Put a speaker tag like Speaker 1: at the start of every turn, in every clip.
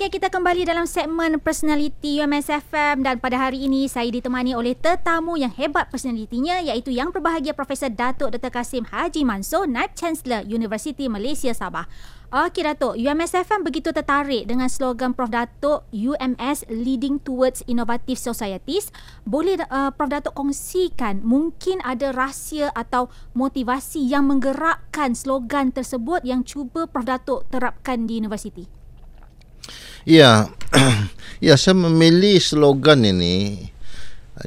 Speaker 1: Okey, kita kembali dalam segmen personality UMSFM dan pada hari ini saya ditemani oleh tetamu yang hebat personalitinya iaitu yang berbahagia Profesor Datuk Dr. Kasim Haji Mansor, Naib Chancellor University Malaysia Sabah. Okey Datuk, UMSFM begitu tertarik dengan slogan Prof Datuk UMS Leading Towards Innovative Societies. Boleh uh, Prof Datuk kongsikan mungkin ada rahsia atau motivasi yang menggerakkan slogan tersebut yang cuba Prof Datuk terapkan di universiti?
Speaker 2: Ya, ya saya memilih slogan ini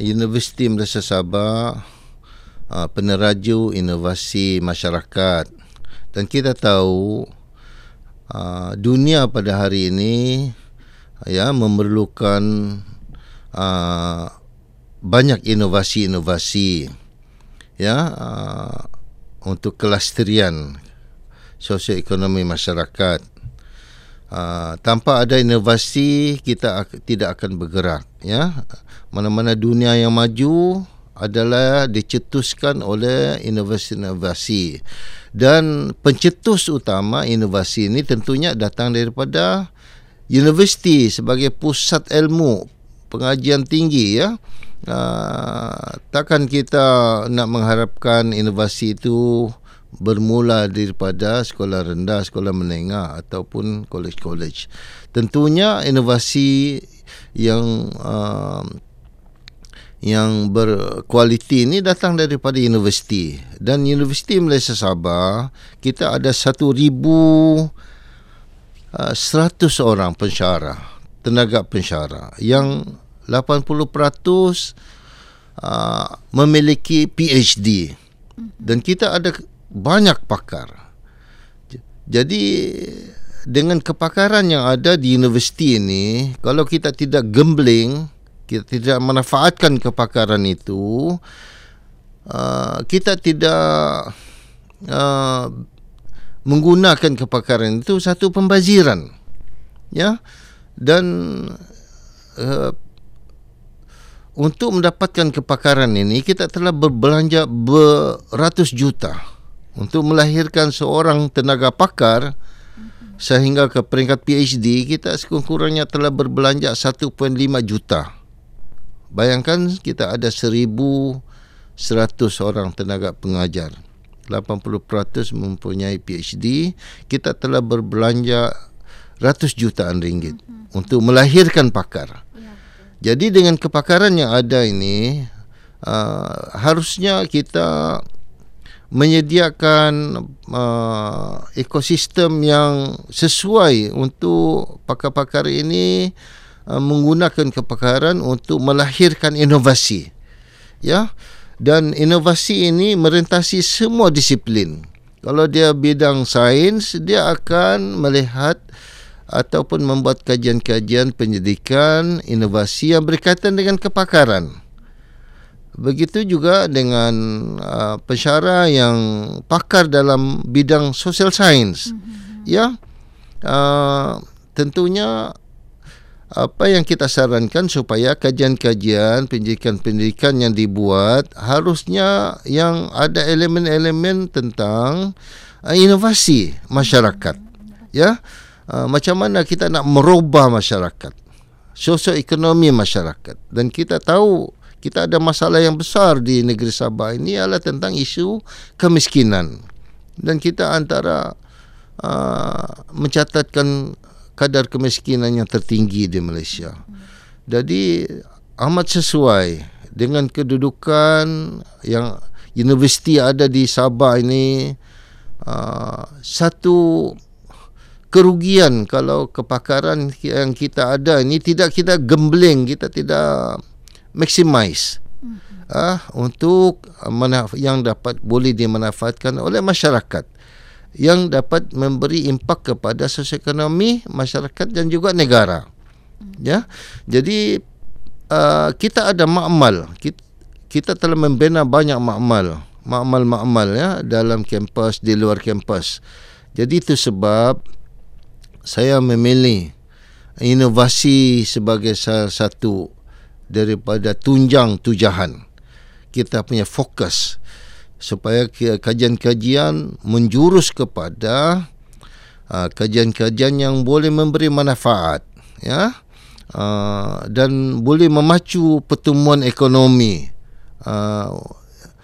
Speaker 2: Universiti Malaysia Sabah uh, peneraju inovasi masyarakat. Dan kita tahu uh, dunia pada hari ini ya memerlukan uh, banyak inovasi-inovasi ya untuk kelasterian sosioekonomi masyarakat Uh, tanpa ada inovasi kita ak- tidak akan bergerak ya. Mana-mana dunia yang maju adalah dicetuskan oleh inovasi-inovasi. Dan pencetus utama inovasi ini tentunya datang daripada universiti sebagai pusat ilmu pengajian tinggi ya. Uh, takkan kita nak mengharapkan inovasi itu bermula daripada sekolah rendah, sekolah menengah ataupun college-college. Tentunya inovasi yang uh, yang berkualiti ini datang daripada universiti dan Universiti Malaysia Sabah kita ada 1000 uh, 100 orang pensyarah tenaga pensyarah yang 80% uh, memiliki PhD dan kita ada banyak pakar. Jadi dengan kepakaran yang ada di universiti ini, kalau kita tidak gambling, kita tidak manfaatkan kepakaran itu, uh, kita tidak uh, menggunakan kepakaran itu satu pembaziran, ya, dan uh, untuk mendapatkan kepakaran ini kita telah berbelanja beratus juta untuk melahirkan seorang tenaga pakar sehingga ke peringkat PhD kita sekurang-kurangnya telah berbelanja 1.5 juta. Bayangkan kita ada 1100 orang tenaga pengajar. 80% mempunyai PhD, kita telah berbelanja ratus jutaan ringgit mm-hmm. untuk melahirkan pakar. Ya, Jadi dengan kepakaran yang ada ini uh, harusnya kita menyediakan uh, ekosistem yang sesuai untuk pakar-pakar ini uh, menggunakan kepakaran untuk melahirkan inovasi. Ya? Dan inovasi ini merentasi semua disiplin. Kalau dia bidang sains dia akan melihat ataupun membuat kajian-kajian pendidikan inovasi yang berkaitan dengan kepakaran Begitu juga dengan uh, pensyarah yang pakar dalam bidang social science. Mm-hmm. Ya. Uh, tentunya apa yang kita sarankan supaya kajian-kajian pendidikan-pendidikan yang dibuat harusnya yang ada elemen-elemen tentang uh, inovasi masyarakat. Ya. Uh, macam mana kita nak merubah masyarakat. Sosioekonomi masyarakat dan kita tahu kita ada masalah yang besar di negeri Sabah ini adalah tentang isu kemiskinan dan kita antara uh, mencatatkan kadar kemiskinan yang tertinggi di Malaysia. Jadi amat sesuai dengan kedudukan yang universiti ada di Sabah ini uh, satu kerugian kalau kepakaran yang kita ada ini tidak kita gembling kita tidak maximize mm-hmm. uh, untuk manaf- yang dapat boleh dimanfaatkan oleh masyarakat yang dapat memberi impak kepada sosioekonomi masyarakat dan juga negara. Ya. Jadi uh, kita ada makmal. Kita, kita telah membina banyak makmal, makmal-makmal ya dalam kampus di luar kampus. Jadi itu sebab saya memilih inovasi sebagai salah satu daripada tunjang tujahan. Kita punya fokus supaya kajian-kajian menjurus kepada uh, kajian-kajian yang boleh memberi manfaat ya. Uh, dan boleh memacu pertumbuhan ekonomi uh,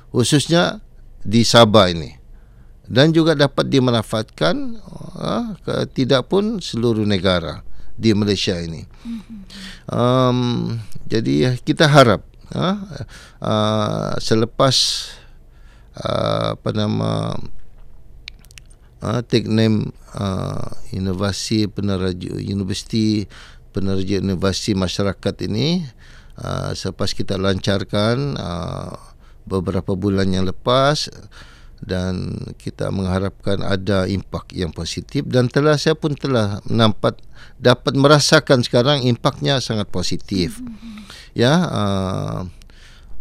Speaker 2: khususnya di Sabah ini. Dan juga dapat dimanfaatkan uh, ke, tidak pun seluruh negara di Malaysia ini. Um, jadi kita harap uh, uh, selepas uh, apa nama uh, take name uh, inovasi peneraju universiti penerja inovasi masyarakat ini uh, selepas kita lancarkan uh, beberapa bulan yang lepas dan kita mengharapkan ada impak yang positif. Dan telah saya pun telah nampak dapat merasakan sekarang impaknya sangat positif. Ya uh,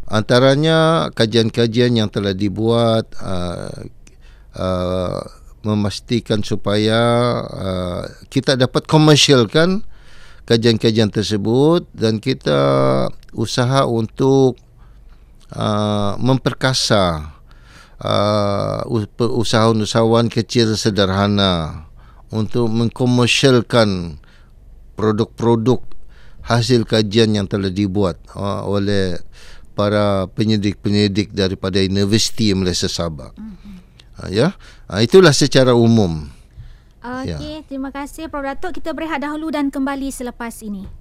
Speaker 2: antaranya kajian-kajian yang telah dibuat uh, uh, memastikan supaya uh, kita dapat komersialkan kajian-kajian tersebut dan kita usaha untuk uh, memperkasa uh, usahawan-usahawan kecil sederhana untuk mengkomersialkan produk-produk hasil kajian yang telah dibuat uh, oleh para penyidik-penyidik daripada Universiti Malaysia Sabah. Mm-hmm. Uh, ya, uh, itulah secara umum.
Speaker 1: Okey, ya. terima kasih Prof Datuk. Kita berehat dahulu dan kembali selepas ini.